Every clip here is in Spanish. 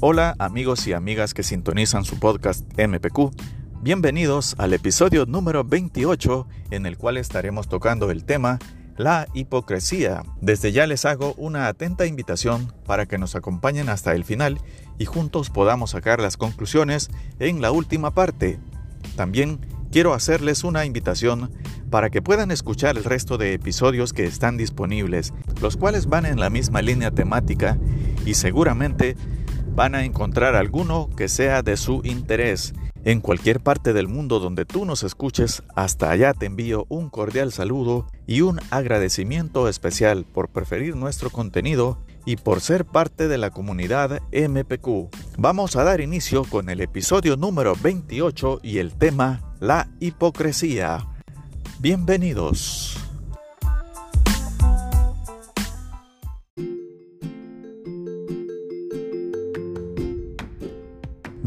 Hola amigos y amigas que sintonizan su podcast MPQ. Bienvenidos al episodio número 28 en el cual estaremos tocando el tema la hipocresía. Desde ya les hago una atenta invitación para que nos acompañen hasta el final y juntos podamos sacar las conclusiones en la última parte. También quiero hacerles una invitación para que puedan escuchar el resto de episodios que están disponibles, los cuales van en la misma línea temática y seguramente van a encontrar alguno que sea de su interés. En cualquier parte del mundo donde tú nos escuches, hasta allá te envío un cordial saludo y un agradecimiento especial por preferir nuestro contenido y por ser parte de la comunidad MPQ. Vamos a dar inicio con el episodio número 28 y el tema La hipocresía. Bienvenidos.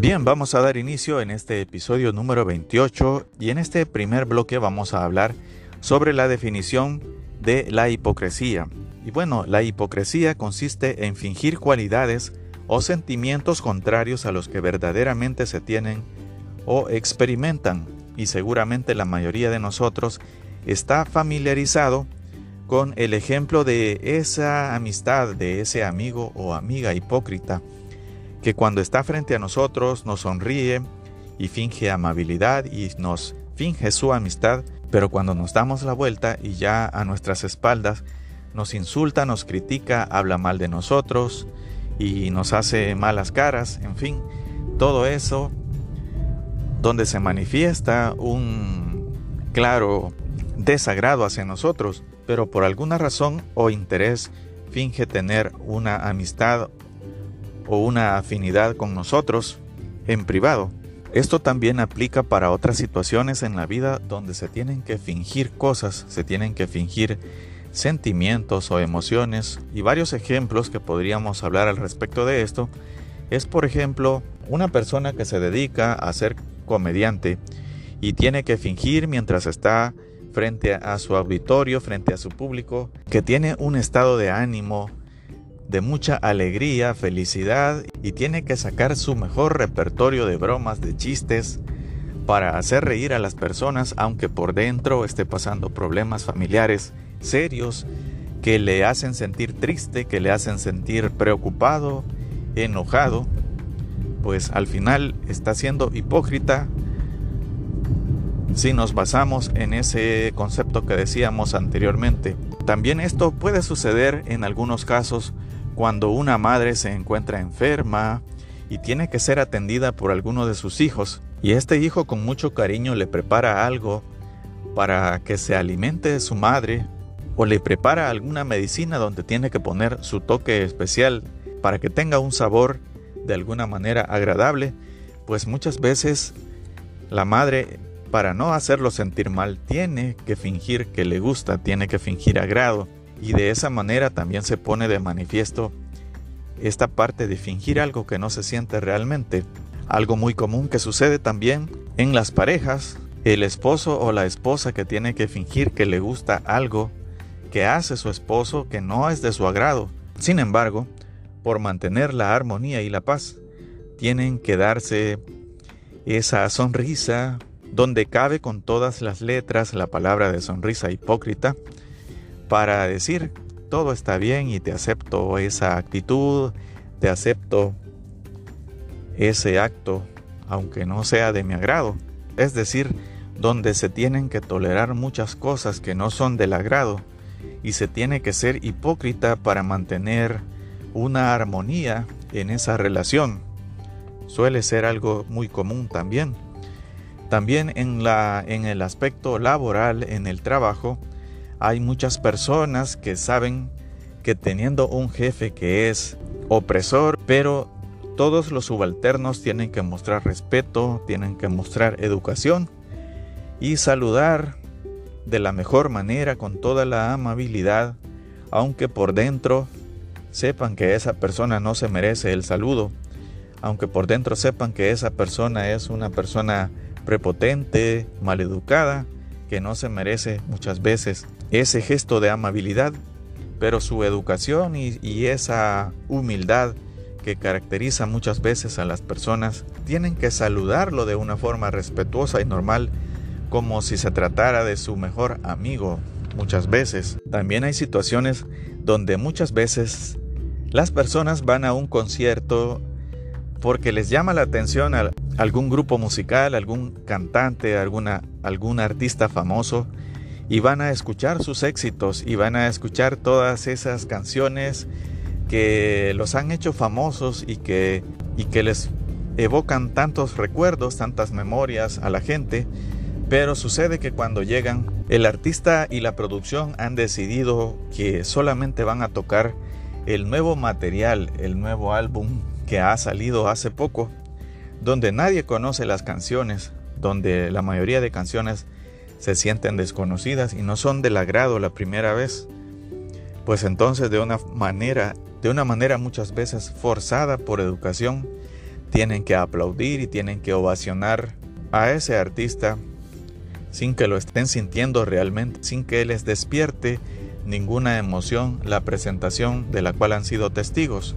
Bien, vamos a dar inicio en este episodio número 28 y en este primer bloque vamos a hablar sobre la definición de la hipocresía. Y bueno, la hipocresía consiste en fingir cualidades o sentimientos contrarios a los que verdaderamente se tienen o experimentan. Y seguramente la mayoría de nosotros está familiarizado con el ejemplo de esa amistad, de ese amigo o amiga hipócrita que cuando está frente a nosotros nos sonríe y finge amabilidad y nos finge su amistad, pero cuando nos damos la vuelta y ya a nuestras espaldas nos insulta, nos critica, habla mal de nosotros y nos hace malas caras, en fin, todo eso donde se manifiesta un claro desagrado hacia nosotros, pero por alguna razón o interés finge tener una amistad o una afinidad con nosotros en privado. Esto también aplica para otras situaciones en la vida donde se tienen que fingir cosas, se tienen que fingir sentimientos o emociones y varios ejemplos que podríamos hablar al respecto de esto es por ejemplo una persona que se dedica a ser comediante y tiene que fingir mientras está frente a su auditorio, frente a su público, que tiene un estado de ánimo de mucha alegría, felicidad y tiene que sacar su mejor repertorio de bromas, de chistes, para hacer reír a las personas aunque por dentro esté pasando problemas familiares serios que le hacen sentir triste, que le hacen sentir preocupado, enojado, pues al final está siendo hipócrita si nos basamos en ese concepto que decíamos anteriormente. También esto puede suceder en algunos casos cuando una madre se encuentra enferma y tiene que ser atendida por alguno de sus hijos, y este hijo con mucho cariño le prepara algo para que se alimente de su madre, o le prepara alguna medicina donde tiene que poner su toque especial para que tenga un sabor de alguna manera agradable, pues muchas veces la madre, para no hacerlo sentir mal, tiene que fingir que le gusta, tiene que fingir agrado y de esa manera también se pone de manifiesto esta parte de fingir algo que no se siente realmente. Algo muy común que sucede también en las parejas, el esposo o la esposa que tiene que fingir que le gusta algo que hace su esposo que no es de su agrado. Sin embargo, por mantener la armonía y la paz, tienen que darse esa sonrisa donde cabe con todas las letras la palabra de sonrisa hipócrita, para decir todo está bien y te acepto esa actitud, te acepto ese acto, aunque no sea de mi agrado. Es decir, donde se tienen que tolerar muchas cosas que no son del agrado y se tiene que ser hipócrita para mantener una armonía en esa relación. Suele ser algo muy común también. También en, la, en el aspecto laboral, en el trabajo, hay muchas personas que saben que teniendo un jefe que es opresor, pero todos los subalternos tienen que mostrar respeto, tienen que mostrar educación y saludar de la mejor manera con toda la amabilidad, aunque por dentro sepan que esa persona no se merece el saludo, aunque por dentro sepan que esa persona es una persona prepotente, maleducada, que no se merece muchas veces ese gesto de amabilidad, pero su educación y, esa humildad que caracteriza muchas veces a las personas, tienen que saludarlo de una forma respetuosa y normal, como si se tratara de su mejor amigo muchas veces. También hay situaciones donde muchas veces las personas van a un concierto porque les llama la atención a algún grupo musical, algún cantante, alguna, algún artista famoso y van a escuchar sus éxitos y van a escuchar todas esas canciones que los han hecho famosos y que, y que les evocan tantos recuerdos, tantas memorias a la gente, pero sucede que cuando llegan, el artista y la producción han decidido que solamente van a tocar el nuevo material, el nuevo álbum que ha salido hace poco, donde nadie conoce las canciones, donde la mayoría de canciones se sienten desconocidas y no son del agrado la primera vez. Pues entonces de una manera de una manera muchas veces forzada por educación, tienen que aplaudir y tienen que ovacionar a ese artista sin que lo estén sintiendo realmente, sin que les despierte ninguna emoción la presentación de la cual han sido testigos.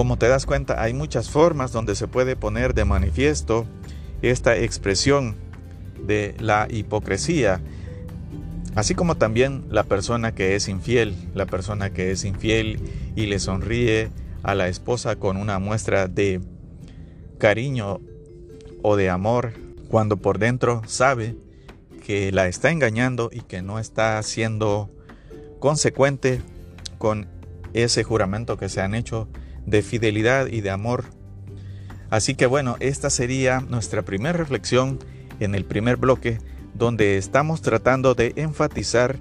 Como te das cuenta, hay muchas formas donde se puede poner de manifiesto esta expresión de la hipocresía Así como también la persona que es infiel, la persona que es infiel y le sonríe a la esposa con una muestra de cariño o de amor, cuando por dentro sabe que la está engañando y que no está siendo consecuente con ese juramento que se han hecho de fidelidad y de amor. Así que bueno, esta sería nuestra primera reflexión en el primer bloque donde estamos tratando de enfatizar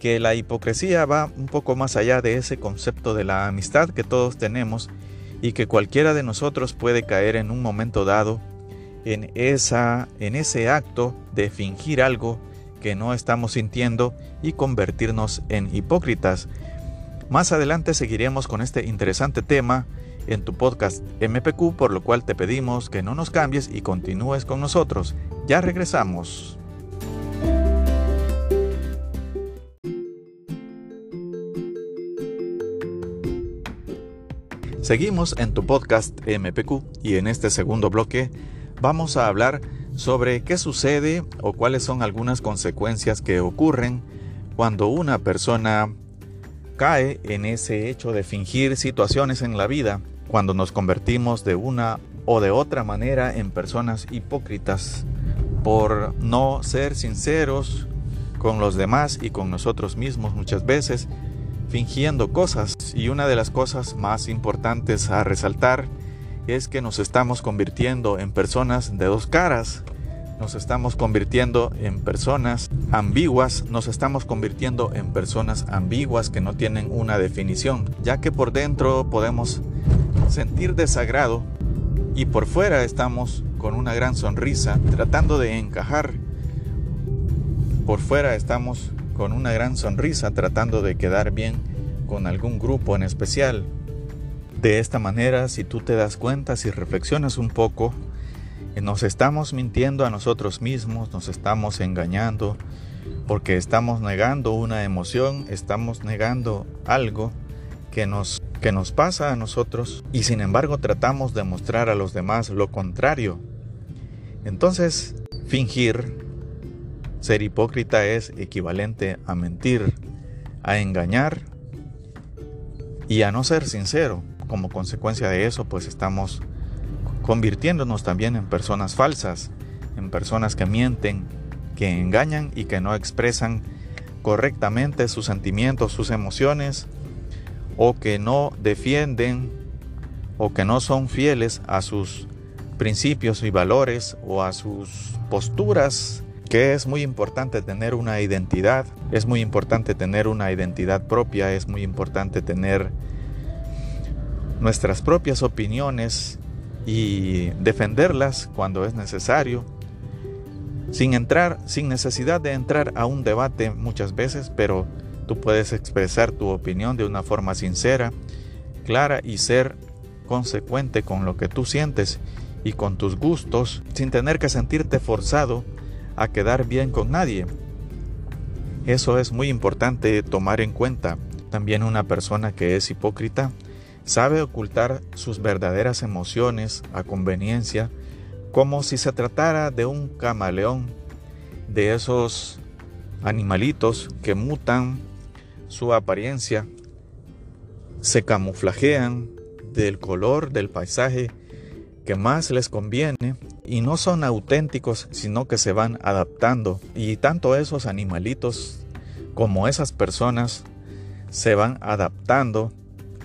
que la hipocresía va un poco más allá de ese concepto de la amistad que todos tenemos y que cualquiera de nosotros puede caer en un momento dado en, esa, en ese acto de fingir algo que no estamos sintiendo y convertirnos en hipócritas. Más adelante seguiremos con este interesante tema en tu podcast MPQ, por lo cual te pedimos que no nos cambies y continúes con nosotros. Ya regresamos. Seguimos en tu podcast MPQ y en este segundo bloque vamos a hablar sobre qué sucede o cuáles son algunas consecuencias que ocurren cuando una persona cae en ese hecho de fingir situaciones en la vida, cuando nos convertimos de una o de otra manera en personas hipócritas por no ser sinceros con los demás y con nosotros mismos muchas veces fingiendo cosas. Y una de las cosas más importantes a resaltar es que nos estamos convirtiendo en personas de dos caras, nos estamos convirtiendo en personas ambiguas, nos estamos convirtiendo en personas ambiguas que no tienen una definición, ya que por dentro podemos sentir desagrado y por fuera estamos con una gran sonrisa tratando de encajar. Por fuera estamos con una gran sonrisa tratando de quedar bien con algún grupo en especial. De esta manera, si tú te das cuenta, si reflexionas un poco, nos estamos mintiendo a nosotros mismos, nos estamos engañando, porque estamos negando una emoción, estamos negando algo que nos, que nos pasa a nosotros y sin embargo tratamos de mostrar a los demás lo contrario. Entonces, fingir ser hipócrita es equivalente a mentir, a engañar y a no ser sincero. Como consecuencia de eso, pues estamos convirtiéndonos también en personas falsas, en personas que mienten, que engañan y que no expresan correctamente sus sentimientos, sus emociones, o que no defienden o que no son fieles a sus principios y valores o a sus posturas que es muy importante tener una identidad, es muy importante tener una identidad propia, es muy importante tener nuestras propias opiniones y defenderlas cuando es necesario, sin entrar, sin necesidad de entrar a un debate muchas veces, pero tú puedes expresar tu opinión de una forma sincera, clara y ser consecuente con lo que tú sientes y con tus gustos, sin tener que sentirte forzado a quedar bien con nadie. Eso es muy importante tomar en cuenta. También una persona que es hipócrita sabe ocultar sus verdaderas emociones a conveniencia, como si se tratara de un camaleón, de esos animalitos que mutan su apariencia, se camuflajean del color del paisaje que más les conviene y no son auténticos, sino que se van adaptando. Y tanto esos animalitos como esas personas se van adaptando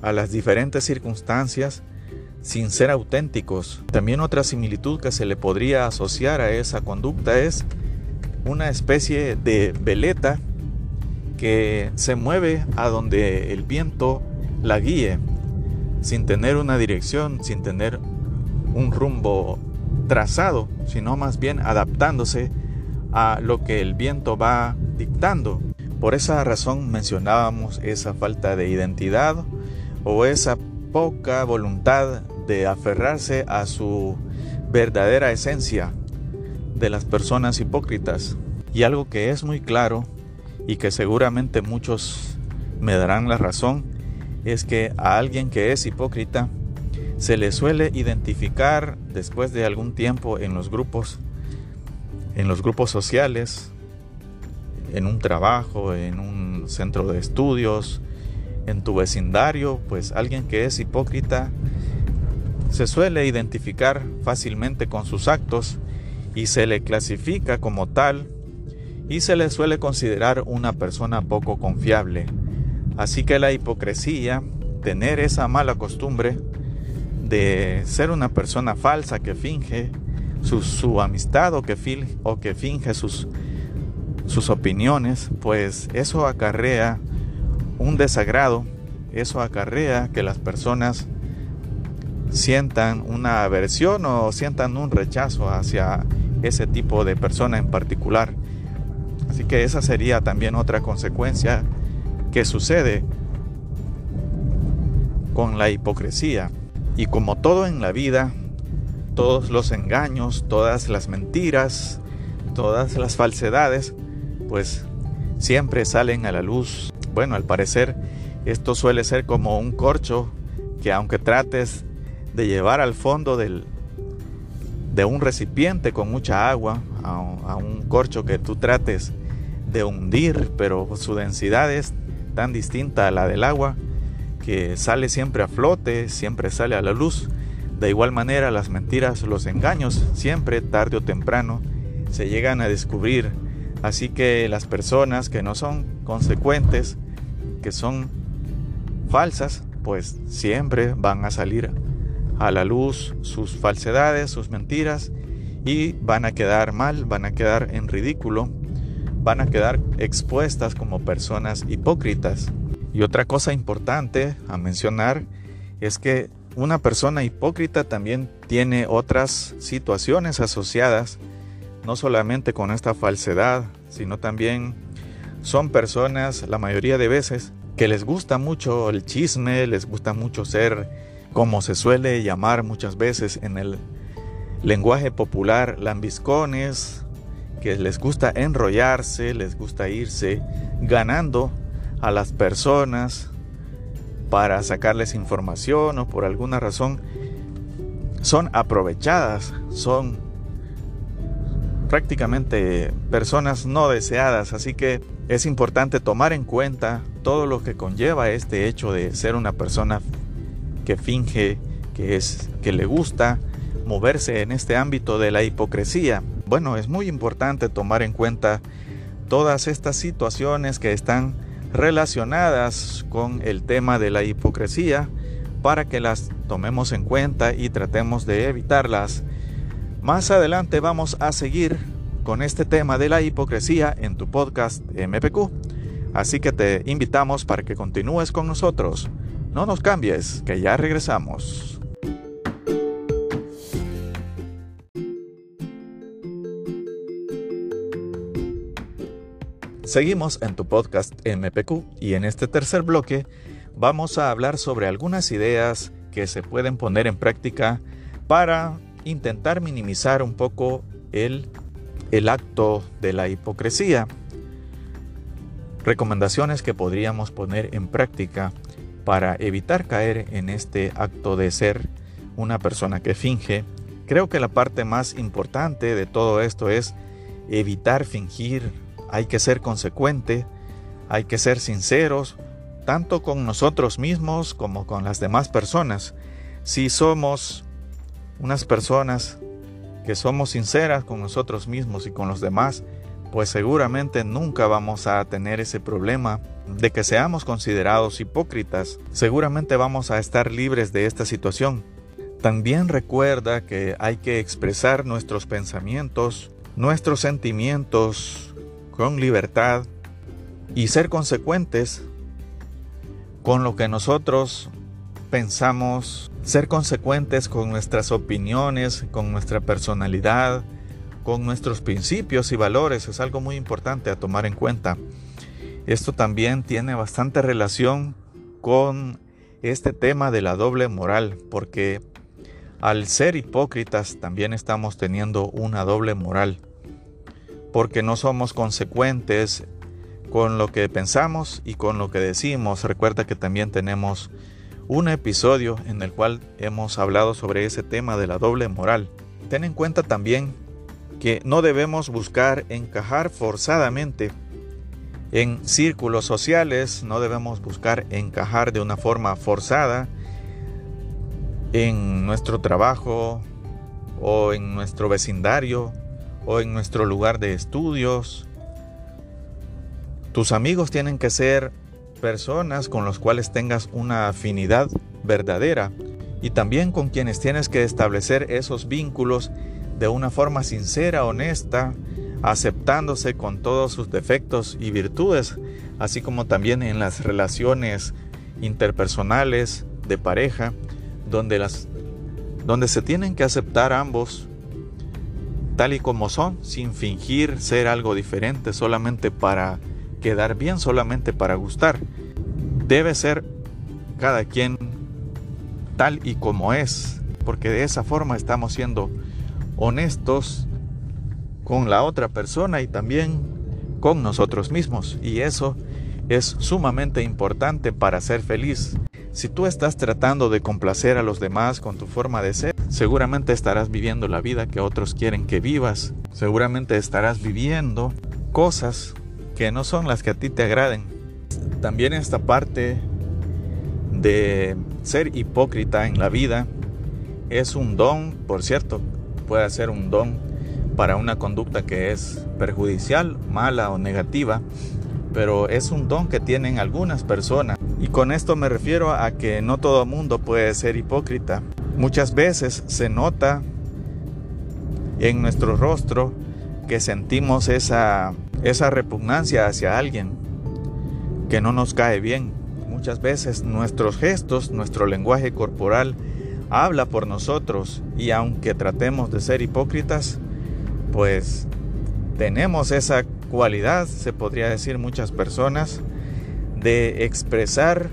a las diferentes circunstancias sin ser auténticos. También otra similitud que se le podría asociar a esa conducta es una especie de veleta que se mueve a donde el viento la guíe, sin tener una dirección, sin tener un rumbo trazado, sino más bien adaptándose a lo que el viento va dictando. Por esa razón mencionábamos esa falta de identidad o esa poca voluntad de aferrarse a su verdadera esencia de las personas hipócritas. Y algo que es muy claro y que seguramente muchos me darán la razón es que a alguien que es hipócrita se le suele identificar después de algún tiempo en los grupos, en los grupos sociales, en un trabajo, en un centro de estudios, en tu vecindario, pues alguien que es hipócrita se suele identificar fácilmente con sus actos y se le clasifica como tal y se le suele considerar una persona poco confiable. Así que la hipocresía, tener esa mala costumbre, de ser una persona falsa que finge su, amistad o que, o que finge sus, sus opiniones, pues eso acarrea un desagrado, eso acarrea que las personas sientan una aversión o sientan un rechazo hacia ese tipo de persona en particular. Así que esa sería también otra consecuencia que sucede con la hipocresía. Y como todo en la vida, todos los engaños, todas las mentiras, todas las falsedades, pues siempre salen a la luz. Bueno, al parecer esto suele ser como un corcho que aunque trates de llevar al fondo del, de un recipiente con mucha agua, a, a un corcho que tú trates de hundir, pero su densidad es tan distinta a la del agua, que sale siempre a flote, siempre sale a la luz. De igual manera, las mentiras, los engaños, siempre, tarde o temprano, se llegan a descubrir. Así que las personas que no son consecuentes, que son falsas, pues siempre van a salir a la luz sus falsedades, sus mentiras, y van a quedar mal, van a quedar en ridículo, van a quedar expuestas como personas hipócritas. Y otra cosa importante a mencionar es que una persona hipócrita también tiene otras situaciones asociadas, no solamente con esta falsedad, sino también son personas, la mayoría de veces, que les gusta mucho el chisme, les gusta mucho ser, como se suele llamar muchas veces en el lenguaje popular, lambiscones, que les gusta enrollarse, les gusta irse ganando a las personas para sacarles información o por alguna razón son aprovechadas, son prácticamente personas no deseadas, así que es importante tomar en cuenta todo lo que conlleva este hecho de ser una persona que finge que es que le gusta moverse en este ámbito de la hipocresía. Bueno, es muy importante tomar en cuenta todas estas situaciones que están relacionadas con el tema de la hipocresía para que las tomemos en cuenta y tratemos de evitarlas. Más adelante vamos a seguir con este tema de la hipocresía en tu podcast MPQ. Así que te invitamos para que continúes con nosotros. No nos cambies, que ya regresamos. Seguimos en tu podcast MPQ y en este tercer bloque vamos a hablar sobre algunas ideas que se pueden poner en práctica para intentar minimizar un poco el, el acto de la hipocresía. Recomendaciones que podríamos poner en práctica para evitar caer en este acto de ser una persona que finge. Creo que la parte más importante de todo esto es evitar fingir. Hay que ser consecuente, hay que ser sinceros, tanto con nosotros mismos como con las demás personas. Si somos unas personas que somos sinceras con nosotros mismos y con los demás, pues seguramente nunca vamos a tener ese problema de que seamos considerados hipócritas. Seguramente vamos a estar libres de esta situación. También recuerda que hay que expresar nuestros pensamientos, nuestros sentimientos con libertad y ser consecuentes con lo que nosotros pensamos, ser consecuentes con nuestras opiniones, con nuestra personalidad, con nuestros principios y valores es algo muy importante a tomar en cuenta. Esto también tiene bastante relación con este tema de la doble moral, porque al ser hipócritas también estamos teniendo una doble moral, porque no somos consecuentes con lo que pensamos y con lo que decimos. Recuerda que también tenemos un episodio en el cual hemos hablado sobre ese tema de la doble moral. Ten en cuenta también que no debemos buscar encajar forzadamente en círculos sociales, no debemos buscar encajar de una forma forzada en nuestro trabajo o en nuestro vecindario o en nuestro lugar de estudios. Tus amigos tienen que ser personas con los cuales tengas una afinidad verdadera y también con quienes tienes que establecer esos vínculos de una forma sincera, honesta, aceptándose con todos sus defectos y virtudes, así como también en las relaciones interpersonales de pareja, donde, las, donde se tienen que aceptar ambos tal y como son, sin fingir ser algo diferente solamente para quedar bien, solamente para gustar. Debe ser cada quien tal y como es, porque de esa forma estamos siendo honestos con la otra persona y también con nosotros mismos. Y eso es sumamente importante para ser feliz. Si tú estás tratando de complacer a los demás con tu forma de ser, seguramente estarás viviendo la vida que otros quieren que vivas. Seguramente estarás viviendo cosas que no son las que a ti te agraden. También esta parte de ser hipócrita en la vida es un don, por cierto, puede ser un don para una conducta que es perjudicial, mala o negativa, pero es un don que tienen algunas personas. Y con esto me refiero a que no todo mundo puede ser hipócrita. Muchas veces se nota en nuestro rostro que sentimos esa, esa repugnancia hacia alguien que no nos cae bien. Muchas veces nuestros gestos, nuestro lenguaje corporal habla por nosotros y aunque tratemos de ser hipócritas, pues tenemos esa cualidad, se podría decir muchas personas, de expresar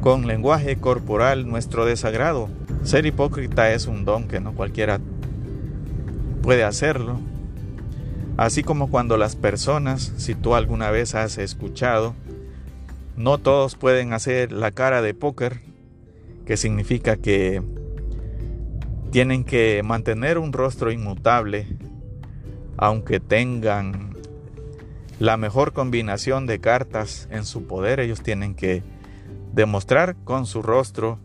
con lenguaje corporal nuestro desagrado. Ser hipócrita es un don que no cualquiera puede hacerlo. Así como cuando las personas, si tú alguna vez has escuchado, no todos pueden hacer la cara de póker, que significa que tienen que mantener un rostro inmutable, aunque tengan la mejor combinación de cartas en su poder, ellos tienen que demostrar con su rostro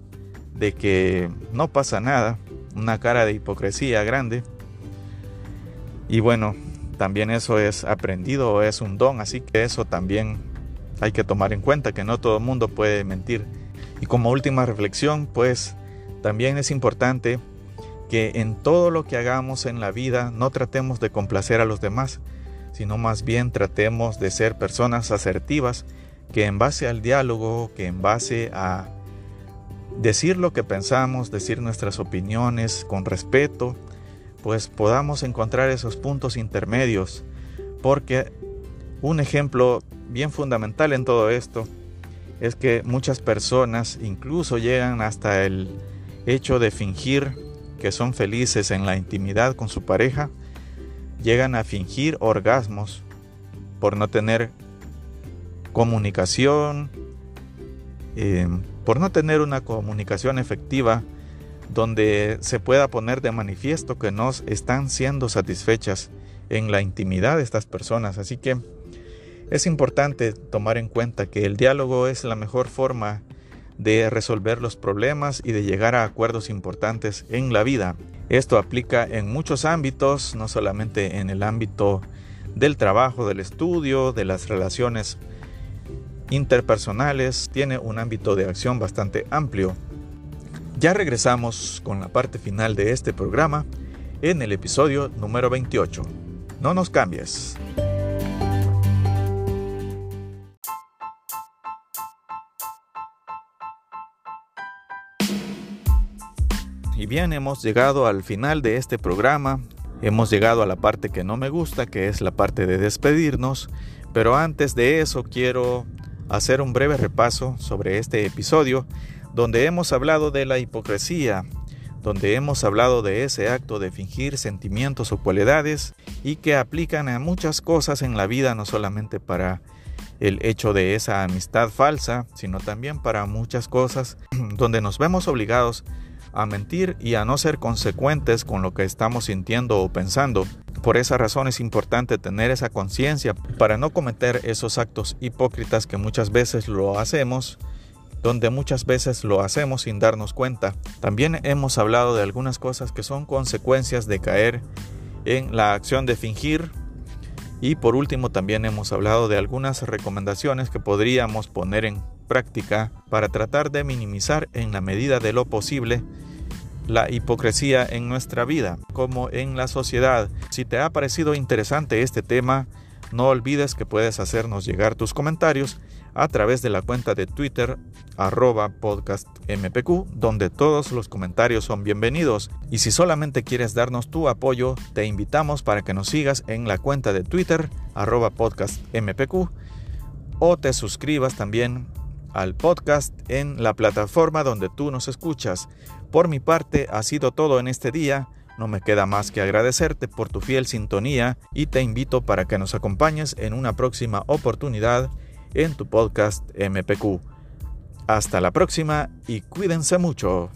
de que no pasa nada, una cara de hipocresía grande. Y bueno, también eso es aprendido, es un don, así que eso también hay que tomar en cuenta, que no todo el mundo puede mentir y como última reflexión, pues también es importante que en todo lo que hagamos en la vida no tratemos de complacer a los demás, sino más bien tratemos de ser personas asertivas que en base al diálogo, que en base a decir lo que pensamos, decir nuestras opiniones con respeto, pues podamos encontrar esos puntos intermedios, porque un ejemplo bien fundamental en todo esto es que muchas personas incluso llegan hasta el hecho de fingir que son felices en la intimidad con su pareja, llegan a fingir orgasmos por no tener comunicación, eh, por no tener una comunicación efectiva donde se pueda poner de manifiesto que no están siendo satisfechas en la intimidad de estas personas. Así que es importante tomar en cuenta que el diálogo es la mejor forma de resolver los problemas y de llegar a acuerdos importantes en la vida. Esto aplica en muchos ámbitos, no solamente en el ámbito del trabajo, del estudio, de las relaciones interpersonales, tiene un ámbito de acción bastante amplio. Ya regresamos con la parte final de este programa en el episodio número 28. No nos cambies. Bien, hemos llegado al final de este programa. Hemos llegado a la parte que no me gusta, que es la parte de despedirnos. Pero antes de eso quiero hacer un breve repaso sobre este episodio donde hemos hablado de la hipocresía, donde hemos hablado de ese acto de fingir sentimientos o cualidades y que aplican a muchas cosas en la vida, no solamente para el hecho de esa amistad falsa, sino también para muchas cosas donde nos vemos obligados a mentir y a no ser consecuentes con lo que estamos sintiendo o pensando. Por esa razón es importante tener esa conciencia para no cometer esos actos hipócritas que muchas veces lo hacemos, donde muchas veces lo hacemos sin darnos cuenta. También hemos hablado de algunas cosas que son consecuencias de caer en la acción de fingir. Y por último también hemos hablado de algunas recomendaciones que podríamos poner en práctica para tratar de minimizar en la medida de lo posible la hipocresía en nuestra vida, como en la sociedad. Si te ha parecido interesante este tema, no olvides que puedes hacernos llegar tus comentarios a través de la cuenta de Twitter arroba podcastmpq, donde todos los comentarios son bienvenidos. Y si solamente quieres darnos tu apoyo, te invitamos para que nos sigas en la cuenta de Twitter arroba podcastmpq o te suscribas también al podcast en la plataforma donde tú nos escuchas. Por mi parte, ha sido todo en este día. No me queda más que agradecerte por tu fiel sintonía y te invito para que nos acompañes en una próxima oportunidad en tu podcast MPQ. Hasta la próxima y cuídense mucho.